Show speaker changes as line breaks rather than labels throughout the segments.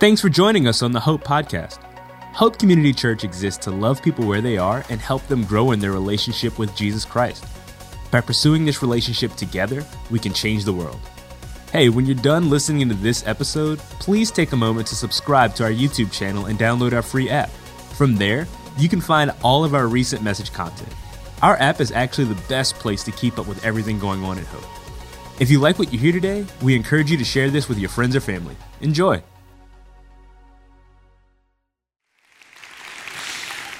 Thanks for joining us on the Hope Podcast. Hope Community Church exists to love people where they are and help them grow in their relationship with Jesus Christ. By pursuing this relationship together, we can change the world. Hey, when you're done listening to this episode, please take a moment to subscribe to our YouTube channel and download our free app. From there, you can find all of our recent message content. Our app is actually the best place to keep up with everything going on at Hope. If you like what you hear today, we encourage you to share this with your friends or family. Enjoy.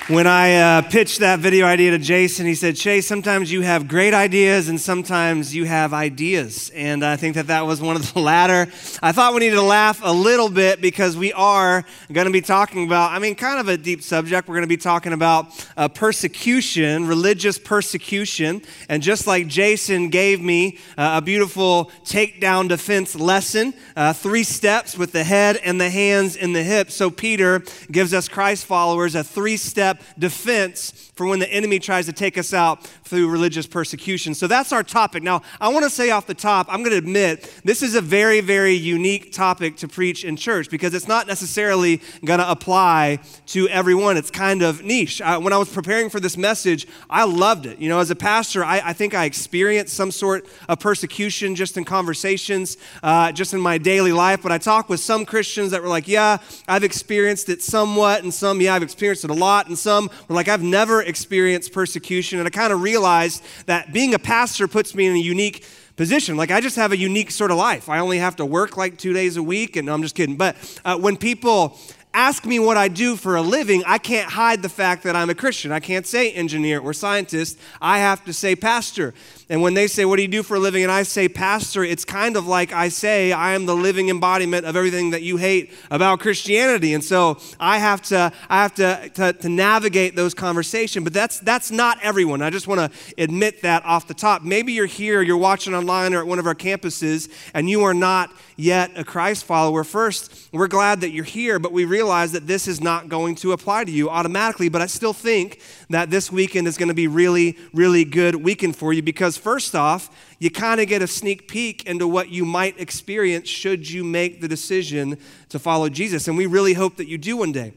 When I uh, pitched that video idea to Jason, he said, Chase, sometimes you have great ideas and sometimes you have ideas. And I think that that was one of the latter. I thought we needed to laugh a little bit because we are going to be talking about, I mean, kind of a deep subject. We're going to be talking about uh, persecution, religious persecution. And just like Jason gave me uh, a beautiful takedown defense lesson, uh, three steps with the head and the hands and the hips. So Peter gives us Christ followers a three step defense for when the enemy tries to take us out through religious persecution. So that's our topic. Now, I want to say off the top, I'm going to admit this is a very, very unique topic to preach in church because it's not necessarily going to apply to everyone. It's kind of niche. I, when I was preparing for this message, I loved it. You know, as a pastor, I, I think I experienced some sort of persecution just in conversations, uh, just in my daily life. But I talked with some Christians that were like, yeah, I've experienced it somewhat, and some, yeah, I've experienced it a lot, and some were like, I've never experienced persecution. And I kind of realized that being a pastor puts me in a unique position. Like, I just have a unique sort of life. I only have to work like two days a week, and no, I'm just kidding. But uh, when people ask me what I do for a living, I can't hide the fact that I'm a Christian. I can't say engineer or scientist. I have to say pastor. And when they say, What do you do for a living? and I say pastor, it's kind of like I say, I am the living embodiment of everything that you hate about Christianity. And so I have to, I have to, to, to navigate those conversations. But that's, that's not everyone. I just want to admit that off the top. Maybe you're here, you're watching online or at one of our campuses, and you are not yet a Christ follower. First, we're glad that you're here, but we realize that this is not going to apply to you automatically. But I still think that this weekend is going to be really, really good weekend for you because first off, you kind of get a sneak peek into what you might experience should you make the decision to follow Jesus. And we really hope that you do one day.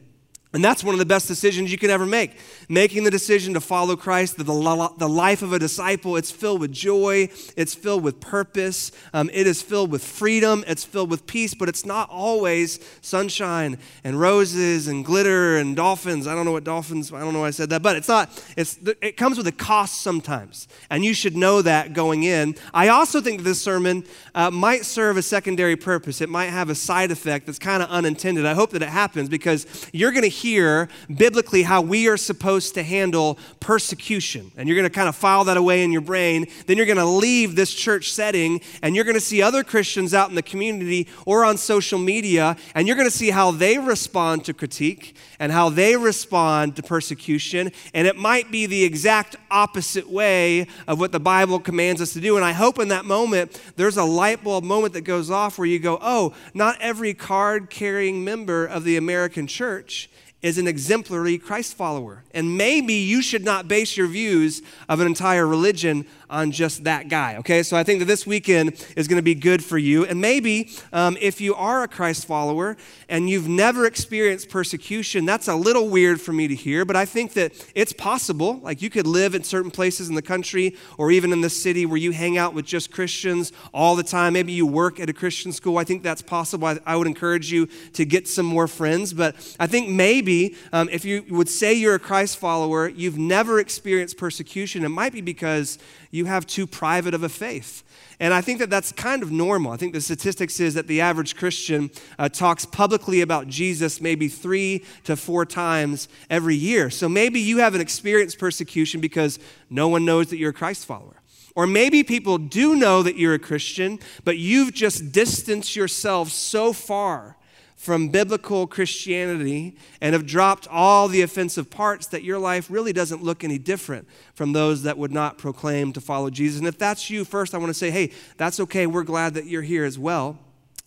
And that's one of the best decisions you can ever make. Making the decision to follow Christ, the, the life of a disciple, it's filled with joy, it's filled with purpose, um, it is filled with freedom, it's filled with peace, but it's not always sunshine and roses and glitter and dolphins. I don't know what dolphins, I don't know why I said that, but it's not, it's, it comes with a cost sometimes. And you should know that going in. I also think that this sermon uh, might serve a secondary purpose. It might have a side effect that's kind of unintended. I hope that it happens because you're going to hear biblically how we are supposed to handle persecution. And you're going to kind of file that away in your brain. Then you're going to leave this church setting and you're going to see other Christians out in the community or on social media, and you're going to see how they respond to critique and how they respond to persecution. And it might be the exact opposite way of what the Bible commands us to do. And I hope in that moment, there's a light bulb moment that goes off where you go, oh, not every card carrying member of the American church is an exemplary Christ follower. And maybe you should not base your views of an entire religion on just that guy, okay? So I think that this weekend is going to be good for you. And maybe um, if you are a Christ follower and you've never experienced persecution, that's a little weird for me to hear, but I think that it's possible. Like you could live in certain places in the country or even in the city where you hang out with just Christians all the time. Maybe you work at a Christian school. I think that's possible. I, I would encourage you to get some more friends, but I think maybe um, if you would say you're a Christ follower, you've never experienced persecution, it might be because you have too private of a faith. And I think that that's kind of normal. I think the statistics is that the average Christian uh, talks publicly about Jesus maybe three to four times every year. So maybe you haven't experienced persecution because no one knows that you're a Christ follower. Or maybe people do know that you're a Christian, but you've just distanced yourself so far from biblical Christianity and have dropped all the offensive parts that your life really doesn't look any different from those that would not proclaim to follow Jesus. And if that's you, first I want to say, hey, that's okay. We're glad that you're here as well.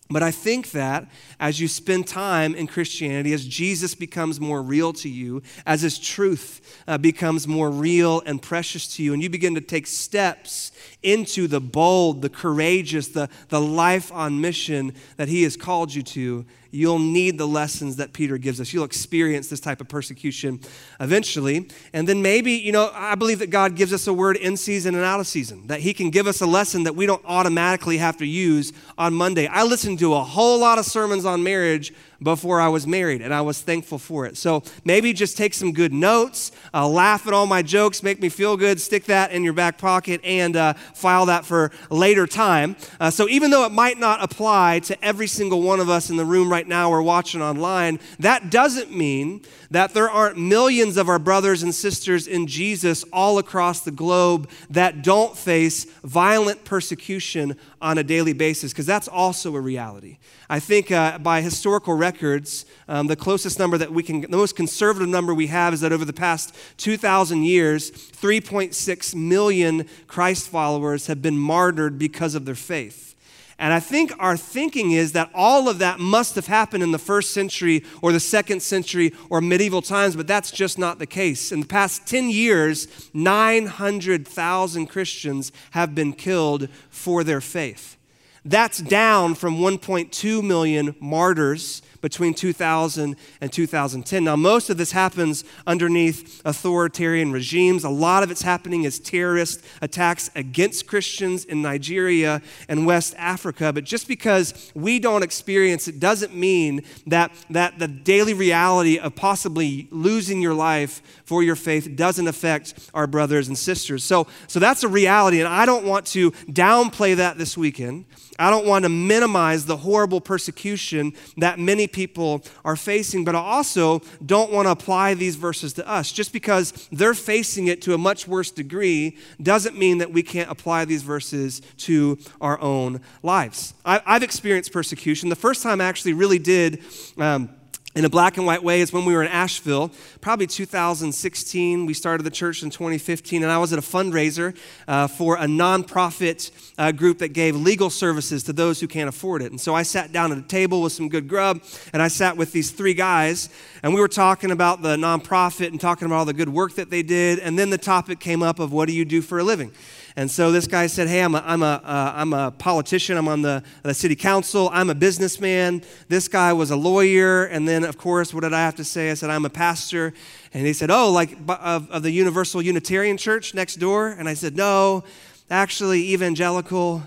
But I think that as you spend time in Christianity, as Jesus becomes more real to you, as his truth uh, becomes more real and precious to you, and you begin to take steps into the bold, the courageous, the, the life on mission that He has called you to, you'll need the lessons that Peter gives us. You'll experience this type of persecution eventually. And then maybe, you know, I believe that God gives us a word in season and out of season, that He can give us a lesson that we don't automatically have to use on Monday. I listened to a whole lot of sermons on marriage before I was married, and I was thankful for it. So maybe just take some good notes, uh, laugh at all my jokes, make me feel good, stick that in your back pocket, and uh, file that for later time. Uh, so even though it might not apply to every single one of us in the room right now or watching online, that doesn't mean that there aren't millions of our brothers and sisters in Jesus all across the globe that don't face violent persecution on a daily basis, because that's also a reality. I think uh, by historical records, um, the closest number that we can, the most conservative number we have is that over the past 2,000 years, 3.6 million Christ followers have been martyred because of their faith. And I think our thinking is that all of that must have happened in the first century or the second century or medieval times, but that's just not the case. In the past 10 years, 900,000 Christians have been killed for their faith. That's down from 1.2 million martyrs between 2000 and 2010. Now, most of this happens underneath authoritarian regimes. A lot of it's happening as terrorist attacks against Christians in Nigeria and West Africa. But just because we don't experience it doesn't mean that, that the daily reality of possibly losing your life for your faith doesn't affect our brothers and sisters. So, so that's a reality, and I don't want to downplay that this weekend. I don't want to minimize the horrible persecution that many people are facing, but I also don't want to apply these verses to us. Just because they're facing it to a much worse degree doesn't mean that we can't apply these verses to our own lives. I, have experienced persecution. The first time I actually really did. Um, in a black and white way is when we were in Asheville, probably 2016. We started the church in 2015, and I was at a fundraiser uh, for a nonprofit uh, group that gave legal services to those who can't afford it. And so I sat down at a table with some good grub, and I sat with these three guys, and we were talking about the nonprofit and talking about all the good work that they did. And then the topic came up of what do you do for a living? And so this guy said, Hey, I'm a, I'm a, uh, I'm a politician. I'm on the, the city council. I'm a businessman. This guy was a lawyer. And then, of course, what did I have to say? I said, I'm a pastor. And he said, Oh, like of, of the Universal Unitarian Church next door? And I said, No, actually, evangelical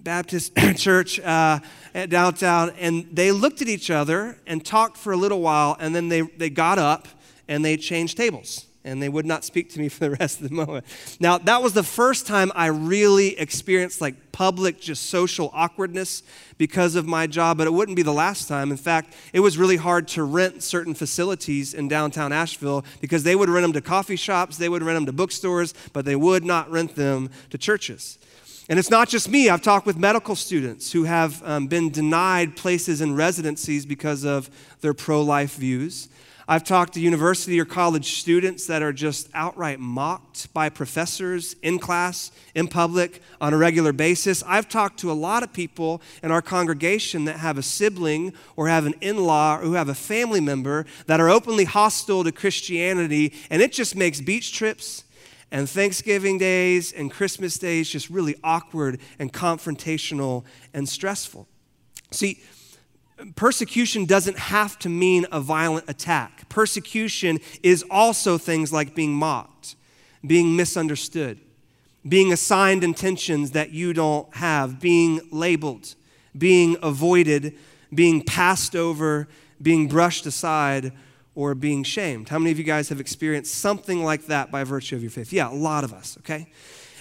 Baptist church uh, downtown. And they looked at each other and talked for a little while. And then they, they got up and they changed tables and they would not speak to me for the rest of the moment. Now, that was the first time I really experienced like public, just social awkwardness because of my job, but it wouldn't be the last time. In fact, it was really hard to rent certain facilities in downtown Asheville because they would rent them to coffee shops, they would rent them to bookstores, but they would not rent them to churches. And it's not just me. I've talked with medical students who have um, been denied places in residencies because of their pro life views. I've talked to university or college students that are just outright mocked by professors in class, in public, on a regular basis. I've talked to a lot of people in our congregation that have a sibling or have an in law or who have a family member that are openly hostile to Christianity, and it just makes beach trips and Thanksgiving days and Christmas days just really awkward and confrontational and stressful. See, persecution doesn't have to mean a violent attack. Persecution is also things like being mocked, being misunderstood, being assigned intentions that you don't have, being labeled, being avoided, being passed over, being brushed aside, or being shamed. How many of you guys have experienced something like that by virtue of your faith? Yeah, a lot of us, okay?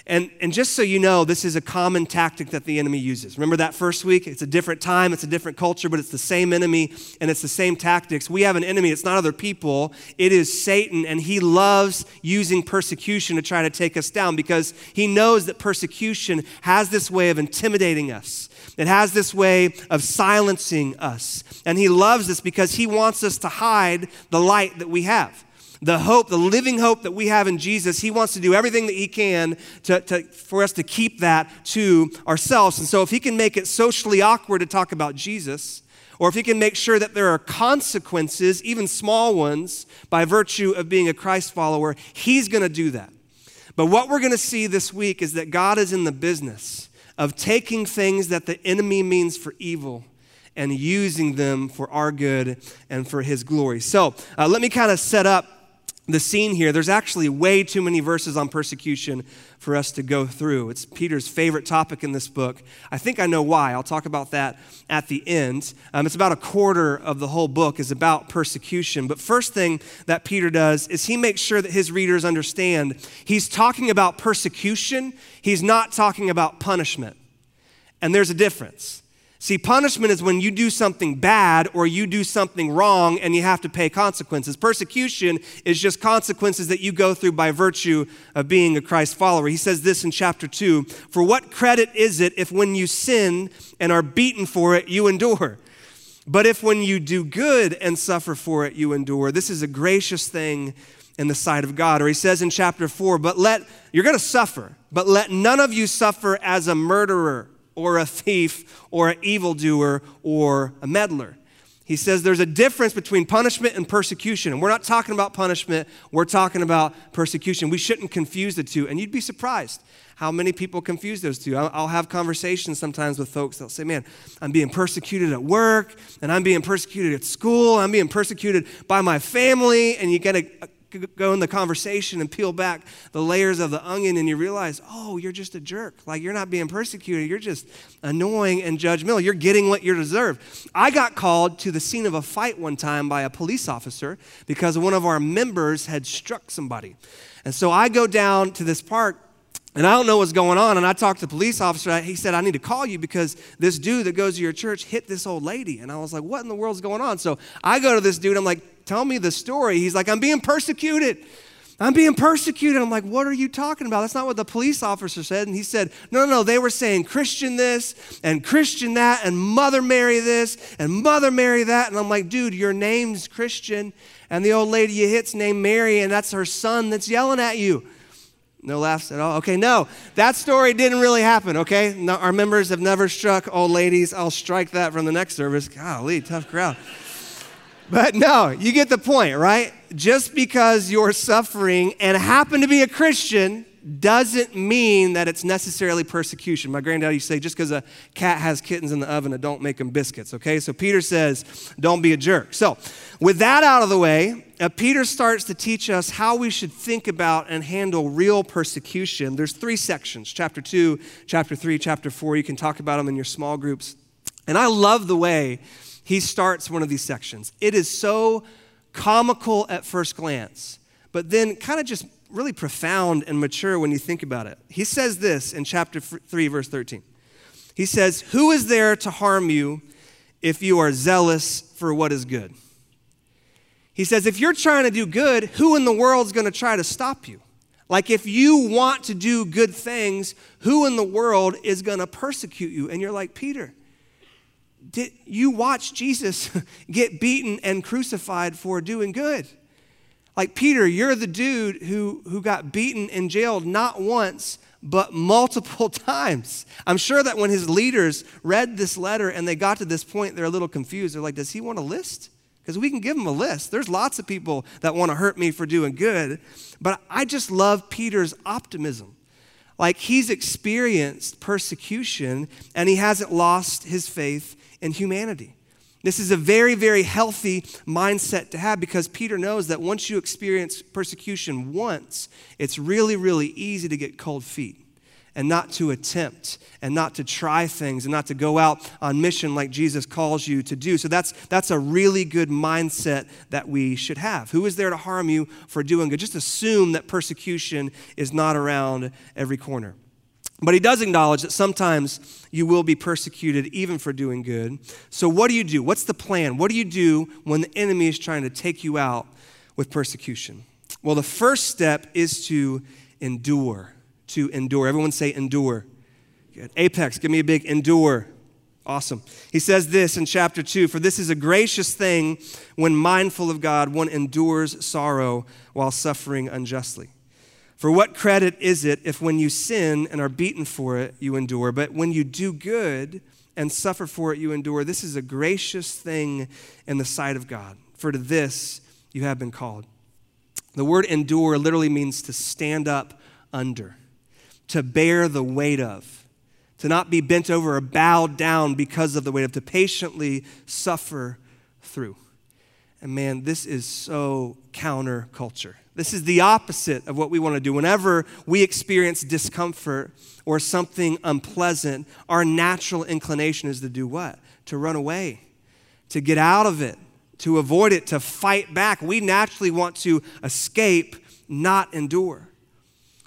And, and just so you know, this is a common tactic that the enemy uses. Remember that first week? It's a different time, it's a different culture, but it's the same enemy and it's the same tactics. We have an enemy, it's not other people, it is Satan, and he loves using persecution to try to take us down because he knows that persecution has this way of intimidating us. It has this way of silencing us. And he loves this because he wants us to hide the light that we have the hope, the living hope that we have in Jesus, He wants to do everything that He can to, to, for us to keep that to ourselves. And so, if He can make it socially awkward to talk about Jesus, or if He can make sure that there are consequences, even small ones, by virtue of being a Christ follower, He's going to do that. But what we're going to see this week is that God is in the business of taking things that the enemy means for evil and using them for our good and for his glory. So uh, let me kind of set up the scene here. There's actually way too many verses on persecution for us to go through. It's Peter's favorite topic in this book. I think I know why. I'll talk about that at the end. Um, it's about a quarter of the whole book is about persecution. But first thing that Peter does is he makes sure that his readers understand he's talking about persecution. He's not talking about punishment. And there's a difference. See, punishment is when you do something bad or you do something wrong and you have to pay consequences. Persecution is just consequences that you go through by virtue of being a Christ follower. He says this in chapter 2 For what credit is it if when you sin and are beaten for it, you endure? But if when you do good and suffer for it, you endure, this is a gracious thing in the sight of God. Or he says in chapter 4, But let, you're going to suffer, but let none of you suffer as a murderer or a thief or an evildoer or a meddler. He says there's a difference between punishment and persecution. And we're not talking about punishment, we're talking about persecution. We shouldn't confuse the two. And you'd be surprised how many people confuse those two. I'll, have conversations sometimes with folks that'll say, Man, I'm being persecuted at work, and I'm being persecuted at school, I'm being persecuted by my family. And you get a, go in the conversation and peel back the layers of the onion and you realize, oh, you're just a jerk. Like you're not being persecuted. You're just annoying and judgmental. You're getting what you deserve. I got called to the scene of a fight one time by a police officer because one of our members had struck somebody. And so I go down to this park and I don't know what's going on. And I talked to the police officer. He said, I need to call you because this dude that goes to your church hit this old lady. And I was like, what in the world's going on? So I go to this dude. I'm like, tell me the story. He's like, I'm being persecuted. I'm being persecuted. I'm like, what are you talking about? That's not what the police officer said. And he said, no, no, no. They were saying Christian this and Christian that and Mother Mary this and Mother Mary that. And I'm like, dude, your name's Christian. And the old lady you hit's named Mary, and that's her son that's yelling at you. No laughs at all? Okay, no. That story didn't really happen, okay? No, our members have never struck old ladies. I'll strike that from the next service. Golly, tough crowd. But no, you get the point, right? Just because you're suffering and happen to be a Christian doesn't mean that it's necessarily persecution. My granddad used to say, just because a cat has kittens in the oven, it don't make them biscuits, okay? So Peter says, don't be a jerk. So with that out of the way, uh, Peter starts to teach us how we should think about and handle real persecution. There's three sections, chapter 2, chapter 3, chapter 4. You can talk about them in your small groups. And I love the way he starts one of these sections. It is so comical at first glance, but then kind of just really profound and mature when you think about it. He says this in chapter 3, verse 13. He says, Who is there to harm you if you are zealous for what is good? He says, If you're trying to do good, who in the world is going to try to stop you? Like, if you want to do good things, who in the world is going to persecute you? And you're like, Peter, did you watch Jesus get beaten and crucified for doing good? Like Peter, you're the dude who, who got beaten and jailed not once, but multiple times. I'm sure that when his leaders read this letter and they got to this point, they're a little confused. They're like, does he want a list? Because we can give him a list. There's lots of people that want to hurt me for doing good. But I just love Peter's optimism. Like he's experienced persecution and he hasn't lost his faith in humanity. This is a very, very healthy mindset to have because Peter knows that once you experience persecution once, it's really, really easy to get cold feet and not to attempt and not to try things and not to go out on mission like Jesus calls you to do. So that's, that's a really good mindset that we should have. Who is there to harm you for doing good? Just assume that persecution is not around every corner. But he does acknowledge that sometimes you will be persecuted even for doing good. So, what do you do? What's the plan? What do you do when the enemy is trying to take you out with persecution? Well, the first step is to endure. To endure. Everyone say endure. Good. Apex, give me a big endure. Awesome. He says this in chapter 2 For this is a gracious thing when mindful of God, one endures sorrow while suffering unjustly. For what credit is it if when you sin and are beaten for it, you endure? But when you do good and suffer for it, you endure. This is a gracious thing in the sight of God. For to this you have been called. The word endure literally means to stand up under, to bear the weight of, to not be bent over or bowed down because of the weight of, to patiently suffer through. And man, this is so counterculture. This is the opposite of what we want to do. Whenever we experience discomfort or something unpleasant, our natural inclination is to do what? To run away, to get out of it, to avoid it, to fight back. We naturally want to escape, not endure.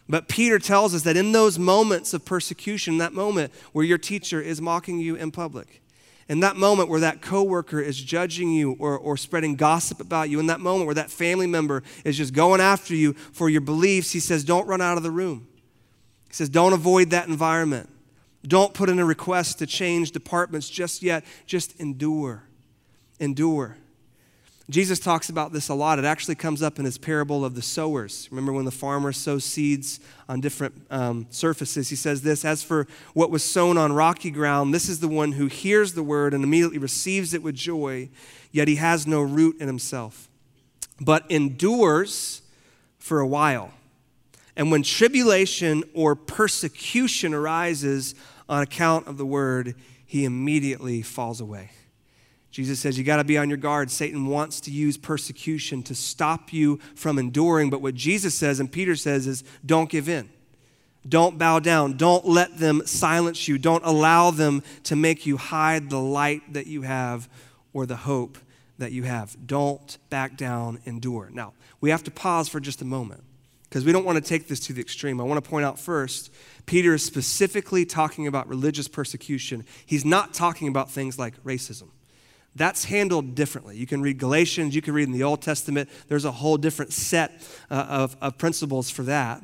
But Peter tells us that in those moments of persecution, that moment where your teacher is mocking you in public, in that moment where that coworker is judging you or, or spreading gossip about you, in that moment where that family member is just going after you for your beliefs, he says, don't run out of the room. He says, don't avoid that environment. Don't put in a request to change departments just yet. Just endure. Endure. Jesus talks about this a lot. It actually comes up in his parable of the sowers. Remember when the farmer sows seeds on different um, surfaces? He says this As for what was sown on rocky ground, this is the one who hears the word and immediately receives it with joy, yet he has no root in himself, but endures for a while. And when tribulation or persecution arises on account of the word, he immediately falls away. Jesus says you got to be on your guard. Satan wants to use persecution to stop you from enduring. But what Jesus says and Peter says is don't give in. Don't bow down. Don't let them silence you. Don't allow them to make you hide the light that you have or the hope that you have. Don't back down, endure. Now, we have to pause for just a moment because we don't want to take this to the extreme. I want to point out first, Peter is specifically talking about religious persecution. He's not talking about things like racism. That's handled differently. You can read Galatians, you can read in the Old Testament. There's a whole different set uh, of, of principles for that.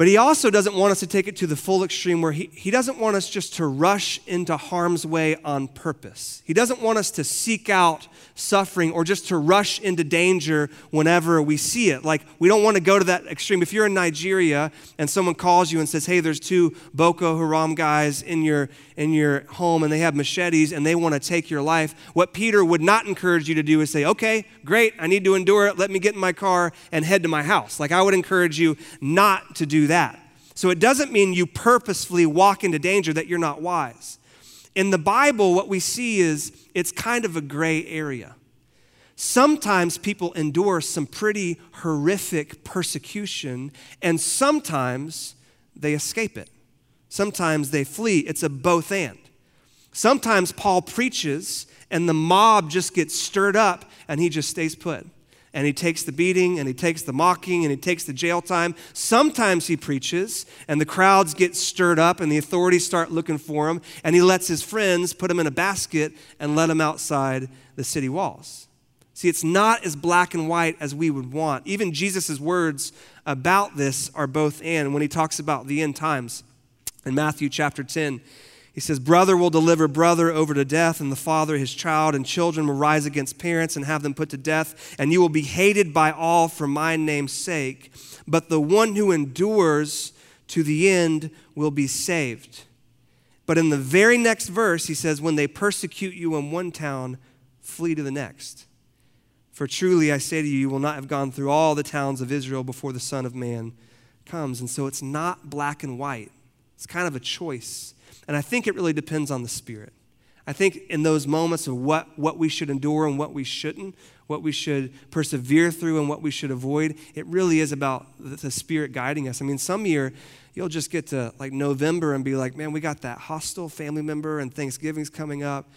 But he also doesn't want us to take it to the full extreme where he, he doesn't want us just to rush into harm's way on purpose. He doesn't want us to seek out suffering or just to rush into danger whenever we see it. Like, we don't want to go to that extreme. If you're in Nigeria and someone calls you and says, hey, there's two Boko Haram guys in your, in your home and they have machetes and they want to take your life, what Peter would not encourage you to do is say, okay, great, I need to endure it. Let me get in my car and head to my house. Like, I would encourage you not to do that. So it doesn't mean you purposefully walk into danger that you're not wise. In the Bible, what we see is it's kind of a gray area. Sometimes people endure some pretty horrific persecution, and sometimes they escape it. Sometimes they flee. It's a both and. Sometimes Paul preaches, and the mob just gets stirred up, and he just stays put and he takes the beating and he takes the mocking and he takes the jail time. Sometimes he preaches and the crowds get stirred up and the authorities start looking for him and he lets his friends put him in a basket and let him outside the city walls. See, it's not as black and white as we would want. Even Jesus' words about this are both and when he talks about the end times. In Matthew chapter 10, he says, Brother will deliver brother over to death, and the father his child, and children will rise against parents and have them put to death, and you will be hated by all for my name's sake. But the one who endures to the end will be saved. But in the very next verse, he says, When they persecute you in one town, flee to the next. For truly I say to you, you will not have gone through all the towns of Israel before the Son of Man comes. And so it's not black and white, it's kind of a choice. And I think it really depends on the Spirit. I think in those moments of what, what we should endure and what we shouldn't, what we should persevere through and what we should avoid, it really is about the, Spirit guiding us. I mean, some year you'll just get to like November and be like, man, we got that hostile family member and Thanksgiving's coming up,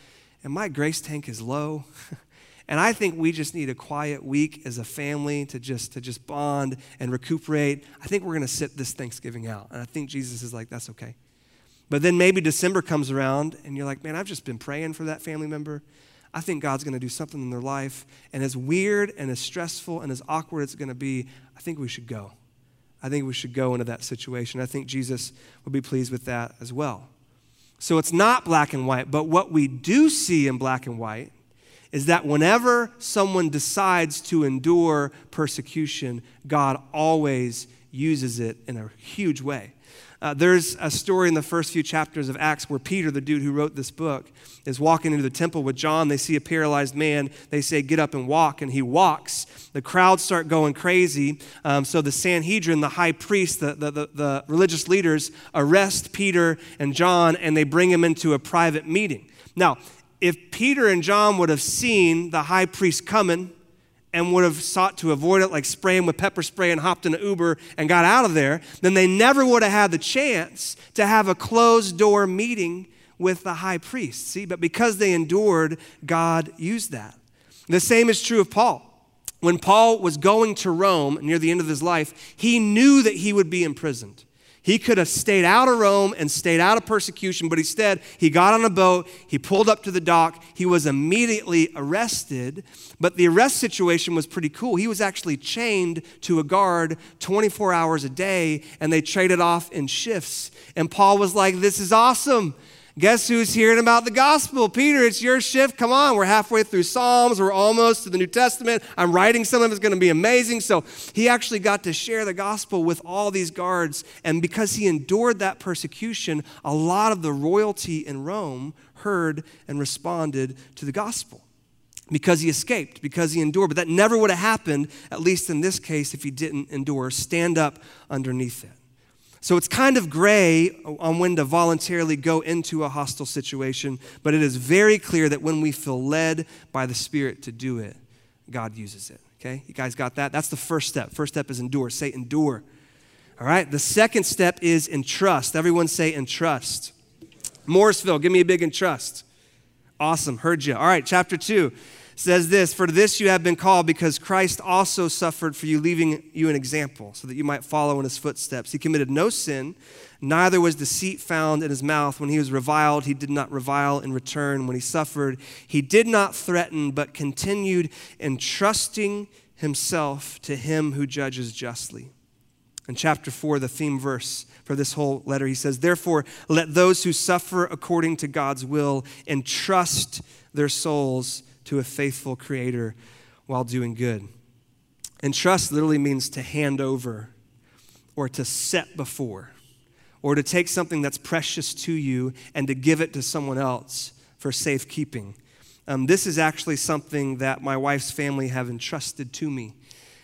and my grace tank is low. and I think we just need a quiet week as a family to just to just bond and recuperate. I think we're going to sit this Thanksgiving out. And I think Jesus is like, that's okay. But then maybe December comes around and you're like, man, I've just been praying for that family member. I think God's going to do something in their life. And as weird and as stressful and as awkward as it's going to be, I think we should go. I think we should go into that situation. I think Jesus would be pleased with that as well. So it's not black and white, but what we do see in black and white is that whenever someone decides to endure persecution, God always uses it in a huge way. Uh, there's a story in the first few chapters of Acts where Peter, the dude who wrote this book, is walking into the temple with John. They see a paralyzed man. They say, Get up and walk. And he walks. The crowds start going crazy. Um, so the Sanhedrin, the high priest, the, the, the, the religious leaders arrest Peter and John and they bring him into a private meeting. Now, if Peter and John would have seen the high priest coming, and would have sought to avoid it, like spraying with pepper spray and hopped in an Uber and got out of there, then they never would have had the chance to have a closed door meeting with the high priest. See, but because they endured, God used that. The same is true of Paul. When Paul was going to Rome near the end of his life, he knew that he would be imprisoned. He could have stayed out of Rome and stayed out of persecution, but instead, he got on a boat, he pulled up to the dock, he was immediately arrested. But the arrest situation was pretty cool. He was actually chained to a guard 24 hours a day, and they traded off in shifts. And Paul was like, This is awesome. Guess who's hearing about the gospel? Peter, it's your shift. Come on, we're halfway through Psalms. We're almost to the New Testament. I'm writing some of it's going to be amazing. So he actually got to share the gospel with all these guards. And because he endured that persecution, a lot of the royalty in Rome heard and responded to the gospel because he escaped, because he endured. But that never would have happened, at least in this case, if he didn't endure. Stand up underneath it. So it's kind of gray on when to voluntarily go into a hostile situation, but it is very clear that when we feel led by the Spirit to do it, God uses it. Okay? You guys got that? That's the first step. First step is endure. Say endure. All right? The second step is entrust. Everyone say entrust. Morrisville, give me a big entrust. Awesome. Heard you. All right, chapter 2 says this For this you have been called, because Christ also suffered for you, leaving you an example, so that you might follow in his footsteps. He committed no sin, neither was deceit found in his mouth. When he was reviled, he did not revile in return. When he suffered, he did not threaten, but continued entrusting himself to him who judges justly. In chapter 4, the theme verse for this whole letter, he says, Therefore, let those who suffer according to God's will entrust their souls to a faithful creator while doing good. And trust literally means to hand over or to set before or to take something that's precious to you and to give it to someone else for safekeeping. Um, this is actually something that my wife's family have entrusted to me.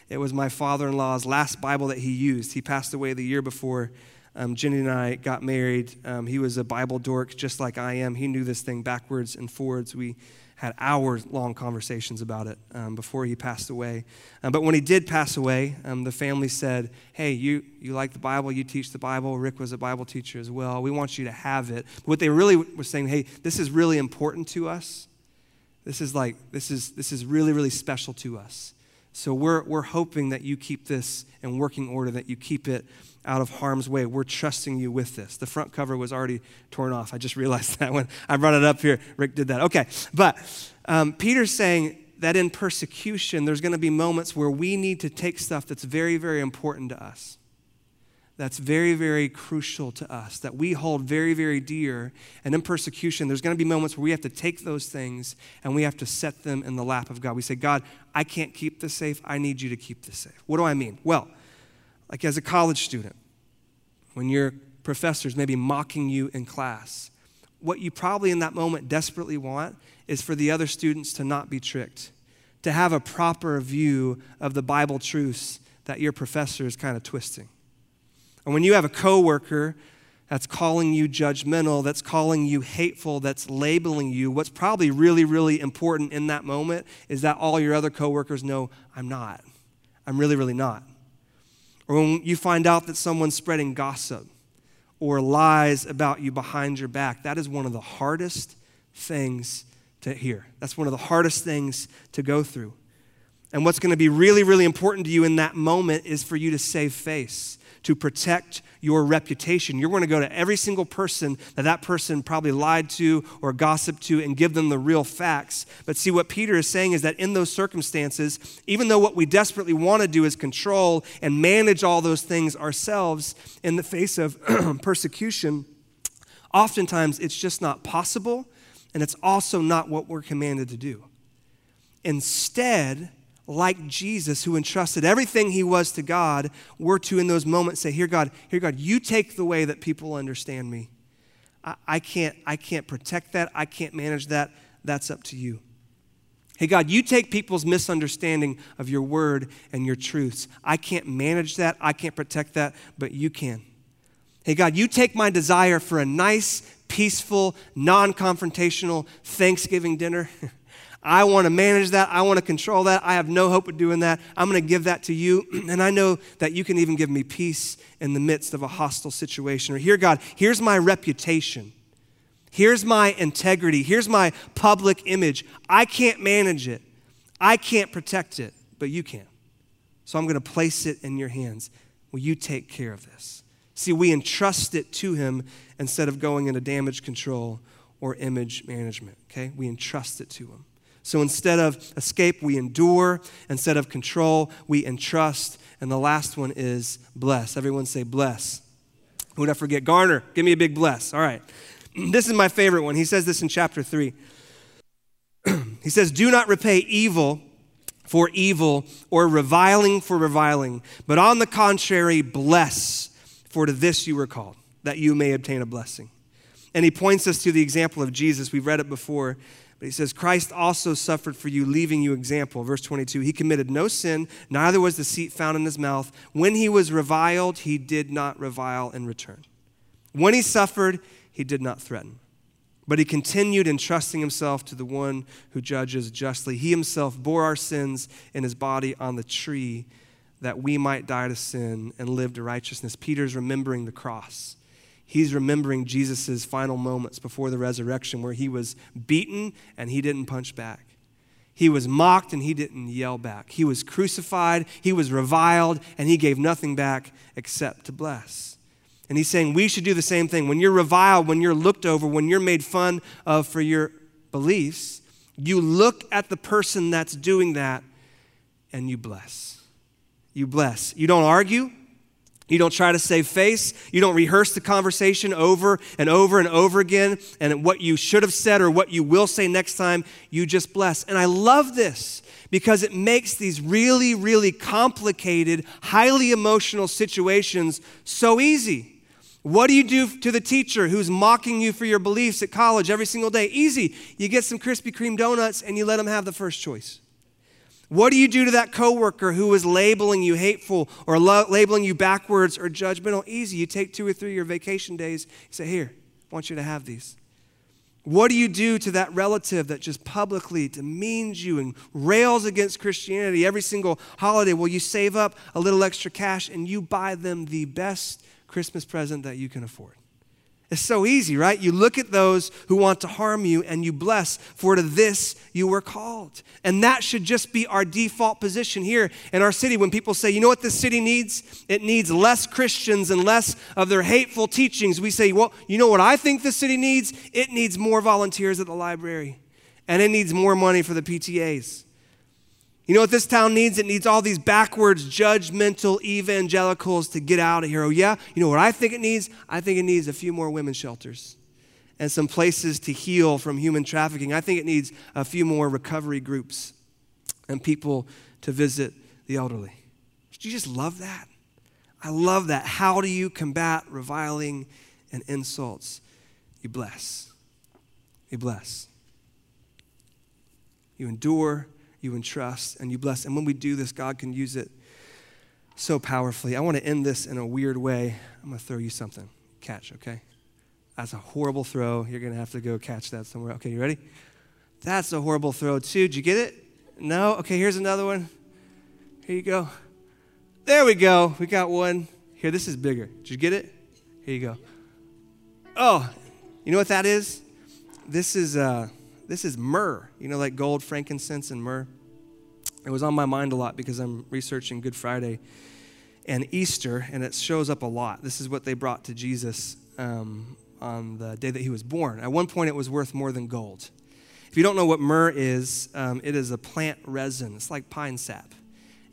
It was my father in law's last Bible that he used. He passed away the year before um, Jenny and I got married. Um, he was a Bible dork just like I am. He knew this thing backwards and forwards. We had hours long conversations about it um, before he passed away. Um, but when he did pass away, um, the family said, Hey, you, you like the Bible, you teach the Bible. Rick was a Bible teacher as well. We want you to have it. But what they really were saying, Hey, this is really important to us. This is like, this is, this is really, really special to us. So we're, we're hoping that you keep this in working order, that you keep it out of harm's way. We're trusting you with this. The front cover was already torn off. I just realized that when I brought it up here. Rick did that. Okay. But um, Peter's saying that in persecution, there's going to be moments where we need to take stuff that's very, very important to us. That's very, very crucial to us, that we hold very, very dear. And in persecution, there's going to be moments where we have to take those things and we have to set them in the lap of God. We say, God, I can't keep this safe. I need you to keep this safe. What do I mean? Well, like as a college student, when your professors may be mocking you in class, what you probably in that moment desperately want is for the other students to not be tricked, to have a proper view of the Bible truths that your professor is kind of twisting. And when you have a coworker that's calling you judgmental, that's calling you hateful, that's labeling you, what's probably really, really important in that moment is that all your other coworkers know, I'm not. I'm really, really not or when you find out that someone's spreading gossip or lies about you behind your back, that is one of the hardest things to hear. That's one of the hardest things to go through. And what's going to be really, really important to you in that moment is for you to save face to protect your reputation. You're going to go to every single person that that person probably lied to or gossiped to and give them the real facts. But see, what Peter is saying is that in those circumstances, even though what we desperately want to do is control and manage all those things ourselves in the face of persecution, oftentimes it's just not possible and it's also not what we're commanded to do. Instead, like Jesus, who entrusted everything he was to God, were to in those moments say, Here, God, here, God, you take the way that people understand me. I, I, can't, I can't protect that. I can't manage that. That's up to you. Hey, God, you take people's misunderstanding of your word and your truths. I can't manage that. I can't protect that, but you can. Hey, God, you take my desire for a nice, peaceful, non confrontational Thanksgiving dinner. I want to manage that. I want to control that. I have no hope of doing that. I'm going to give that to you. And I know that you can even give me peace in the midst of a hostile situation. Or here, God, here's my reputation. Here's my integrity. Here's my public image. I can't manage it. I can't protect it, but you can. So I'm going to place it in your hands. Will you take care of this? See, we entrust it to him instead of going into damage control or image management, okay? We entrust it to him. So instead of escape, we endure. Instead of control, we entrust. And the last one is bless. Everyone say bless. Who would I forget? Garner, give me a big bless. All right. This is my favorite one. He says this in chapter 3. he says, Do not repay evil for evil or reviling for reviling, but on the contrary, bless, for to this you were called, that you may obtain a blessing. And he points us to the example of Jesus. We've read it before. But he says, Christ also suffered for you, leaving you example. Verse 22 He committed no sin, neither was deceit found in his mouth. When he was reviled, he did not revile in return. When he suffered, he did not threaten. But he continued entrusting himself to the one who judges justly. He himself bore our sins in his body on the tree that we might die to sin and live to righteousness. Peter's remembering the cross he's remembering Jesus' final moments before the resurrection where he was beaten and he didn't punch back. He was mocked and he didn't yell back. He was crucified, he was reviled, and he gave nothing back except to bless. And he's saying we should do the same thing. When you're reviled, when you're looked over, when you're made fun of for your beliefs, you look at the person that's doing that and you bless. You bless. You don't argue. You don't try to save face. You don't rehearse the conversation over and over and over again and what you should have said or what you will say next time. You just bless. And I love this because it makes these really, really complicated, highly emotional situations so easy. What do you do to the teacher who's mocking you for your beliefs at college every single day? Easy. You get some Krispy Kreme donuts and you let them have the first choice. What do you do to that coworker who is labeling you hateful or lo- labeling you backwards or judgmental? Easy. You take two or three of your vacation days. You say, Here, I want you to have these. What do you do to that relative that just publicly demeans you and rails against Christianity every single holiday? Well, you save up a little extra cash and you buy them the best Christmas present that you can afford. It's so easy, right? You look at those who want to harm you and you bless, for to this you were called. And that should just be our default position here in our city when people say, you know what this city needs? It needs less Christians and less of their hateful teachings. We say, well, you know what I think the city needs? It needs more volunteers at the library, and it needs more money for the PTAs. You know what this town needs? It needs all these backwards, judgmental evangelicals to get out of here. Oh, yeah? You know what I think it needs? I think it needs a few more women's shelters and some places to heal from human trafficking. I think it needs a few more recovery groups and people to visit the elderly. Do you just love that? I love that. How do you combat reviling and insults? You bless. You bless. You endure you entrust, and you bless. And when we do this, God can use it so powerfully. I want to end this in a weird way. I'm going to throw you something. Catch, okay? That's a horrible throw. You're going to have to go catch that somewhere. Okay, you ready? That's a horrible throw, too. Did you get it? No? Okay, here's another one. Here you go. There we go. We got one. Here, this is bigger. Did you get it? Here you go. Oh, you know what that is? This is uh, this is myrrh, you know, like gold, frankincense, and myrrh. It was on my mind a lot because I'm researching Good Friday and Easter, and it shows up a lot. This is what they brought to Jesus um, on the day that he was born. At one point, it was worth more than gold. If you don't know what myrrh is, um, it is a plant resin. It's like pine sap.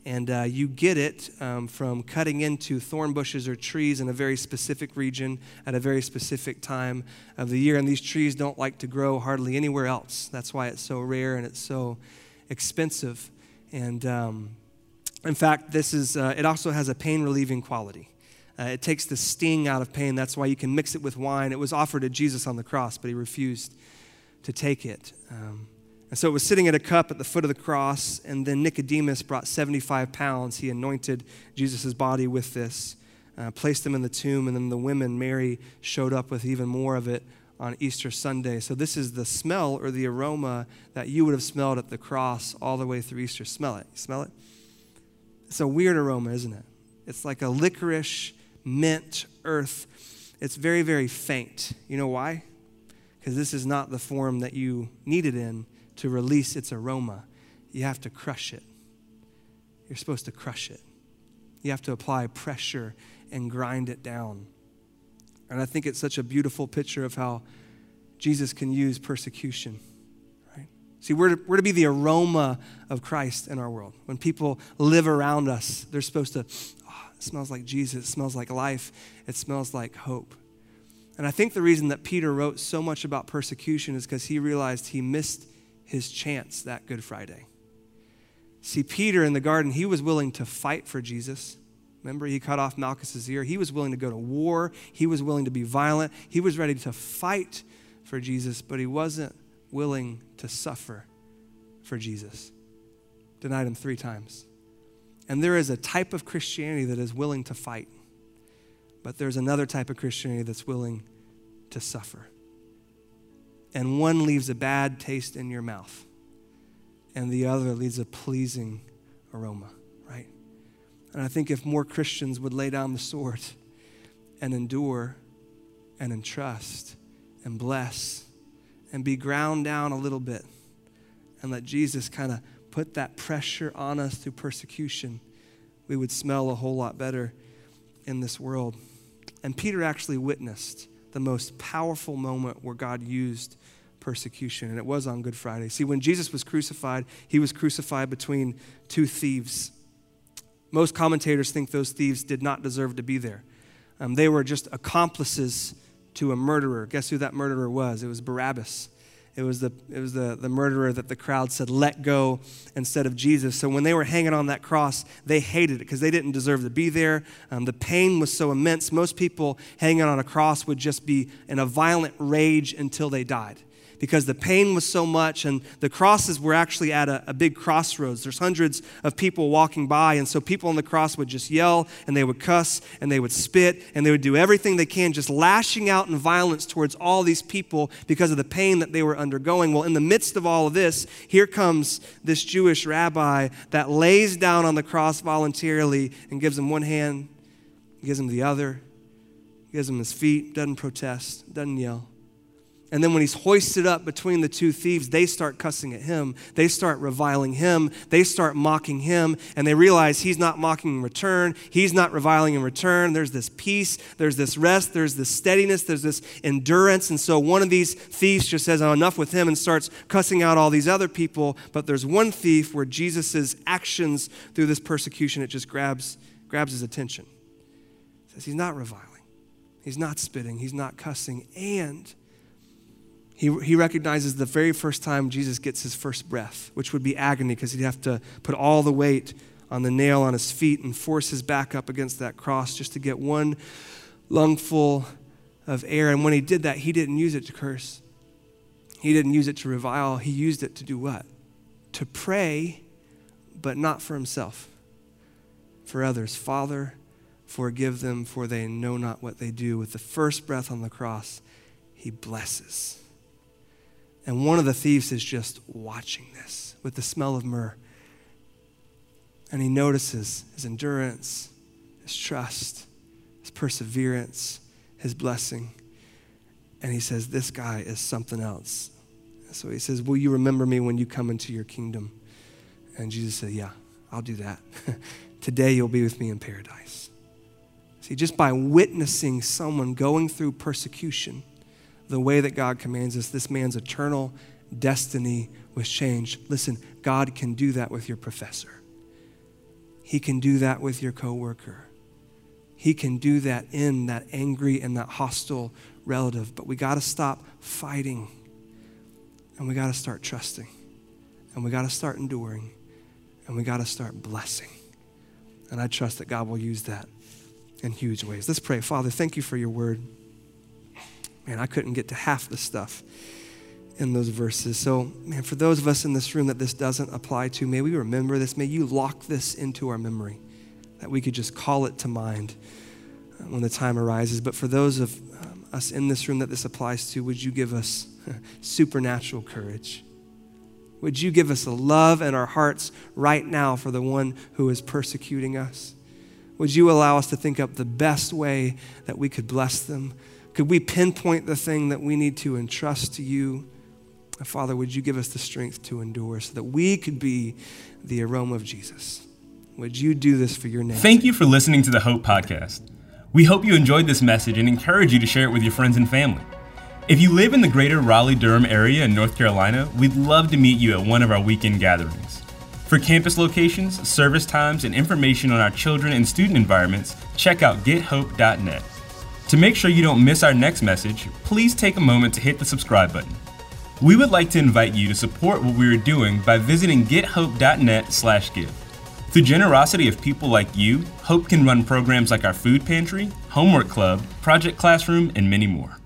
And uh, you get it um, from cutting into thorn bushes or trees in a very specific region at a very specific time of the year. And these trees don't like to grow hardly anywhere else. That's why it's so rare and it's so expensive. And um, in fact, this is, uh, it also has a pain relieving quality. Uh, it takes the sting out of pain. That's why you can mix it with wine. It was offered to Jesus on the cross, but he refused to take it. Um, and so it was sitting at a cup at the foot of the cross, and then Nicodemus brought 75 pounds. He anointed Jesus' body with this, uh, placed them in the tomb, and then the women, Mary, showed up with even more of it on Easter Sunday. So this is the smell or the aroma that you would have smelled at the cross all the way through Easter. Smell it. You smell it? It's a weird aroma, isn't it? It's like a licorice mint earth. It's very, very faint. You know why? Because this is not the form that you need it in to release its aroma. You have to crush it. You're supposed to crush it. You have to apply pressure and grind it down. And I think it's such a beautiful picture of how Jesus can use persecution. Right? See, we're to, we're to be the aroma of Christ in our world. When people live around us, they're supposed to ah, it smells like Jesus. It smells like life. It smells like hope. And I think the reason that Peter wrote so much about persecution is because he realized he missed his chance that Good Friday. See, Peter in the garden, he was willing to fight for Jesus. Remember, he cut off Malchus's ear. He was willing to go to war. He was willing to be violent. He was ready to fight for Jesus, but he wasn't willing to suffer for Jesus. Denied him three times. And there is a type of Christianity that is willing to fight, but there's another type of Christianity that's willing to suffer. And one leaves a bad taste in your mouth, and the other leaves a pleasing aroma, right? And I think if more Christians would lay down the sword and endure and entrust and bless and be ground down a little bit and let Jesus kind of put that pressure on us through persecution, we would smell a whole lot better in this world. And Peter actually witnessed the most powerful moment where God used persecution, and it was on Good Friday. See, when Jesus was crucified, he was crucified between two thieves. Most commentators think those thieves did not deserve to be there. Um, they were just accomplices to a murderer. Guess who that murderer was? It was Barabbas. It was, the, it was the, the murderer that the crowd said, let go instead of Jesus. So when they were hanging on that cross, they hated it because they didn't deserve to be there. Um, the pain was so immense. Most people hanging on a cross would just be in a violent rage until they died because the pain was so much, and the crosses were actually at a, a, big crossroads. There's hundreds of people walking by, and so people on the cross would just yell, and they would cuss, and they would spit, and they would do everything they can, just lashing out in violence towards all these people because of the pain that they were undergoing. Well, in the midst of all of this, here comes this Jewish rabbi that lays down on the cross voluntarily and gives him one hand, gives him the other, gives him his feet, doesn't protest, doesn't yell. And then when he's hoisted up between the two thieves, they start cussing at him. They start reviling him. They start mocking him. And they realize he's not mocking in return. He's not reviling in return. There's this peace. There's this rest. There's this steadiness. There's this endurance. And so one of these thieves just says, oh, enough with him and starts cussing out all these other people. But there's one thief where Jesus' actions through this persecution, it just grabs, grabs his attention. says he's not reviling. He's not spitting. He's not cussing. And he, he recognizes the very first time Jesus gets his first breath, which would be agony because he'd have to put all the weight on the nail on his feet and force his back up against that cross just to get one lungful of air. And when he did that, he didn't use it to curse, he didn't use it to revile. He used it to do what? To pray, but not for himself, for others. Father, forgive them, for they know not what they do. With the first breath on the cross, he blesses. And one of the thieves is just watching this with the smell of myrrh. And he notices his endurance, his trust, his perseverance, his blessing. And he says, This guy is something else. So he says, Will you remember me when you come into your kingdom? And Jesus said, Yeah, I'll do that. Today you'll be with me in paradise. See, just by witnessing someone going through persecution, the way that God commands us, this man's eternal destiny was changed. Listen, God can do that with your professor. He can do that with your coworker. He can do that in that angry and that hostile relative. But we got to stop fighting and we got to start trusting and we got to start enduring and we got to start blessing. And I trust that God will use that in huge ways. Let's pray. Father, thank you for your word. Man, I couldn't get to half the stuff in those verses. So, man, for those of us in this room that this doesn't apply to, may we remember this. May you lock this into our memory, that we could just call it to mind uh, when the time arises. But for those of um, us in this room that this applies to, would you give us supernatural courage? Would you give us a love in our hearts right now for the one who is persecuting us? Would you allow us to think up the best way that we could bless them? Could we pinpoint the thing that we need to entrust to you? Father, would you give us the strength to endure so that we could be the aroma of Jesus? Would you do this for your name?
Thank you for listening to the Hope Podcast. We hope you enjoyed this message and encourage you to share it with your friends and family. If you live in the greater Raleigh Durham area in North Carolina, we'd love to meet you at one of our weekend gatherings. For campus locations, service times, and information on our children and student environments, check out gethope.net. To make sure you don't miss our next message, please take a moment to hit the subscribe button. We would like to invite you to support what we are doing by visiting gethope.net/give. Through generosity of people like you, Hope can run programs like our food pantry, homework club, project classroom, and many more.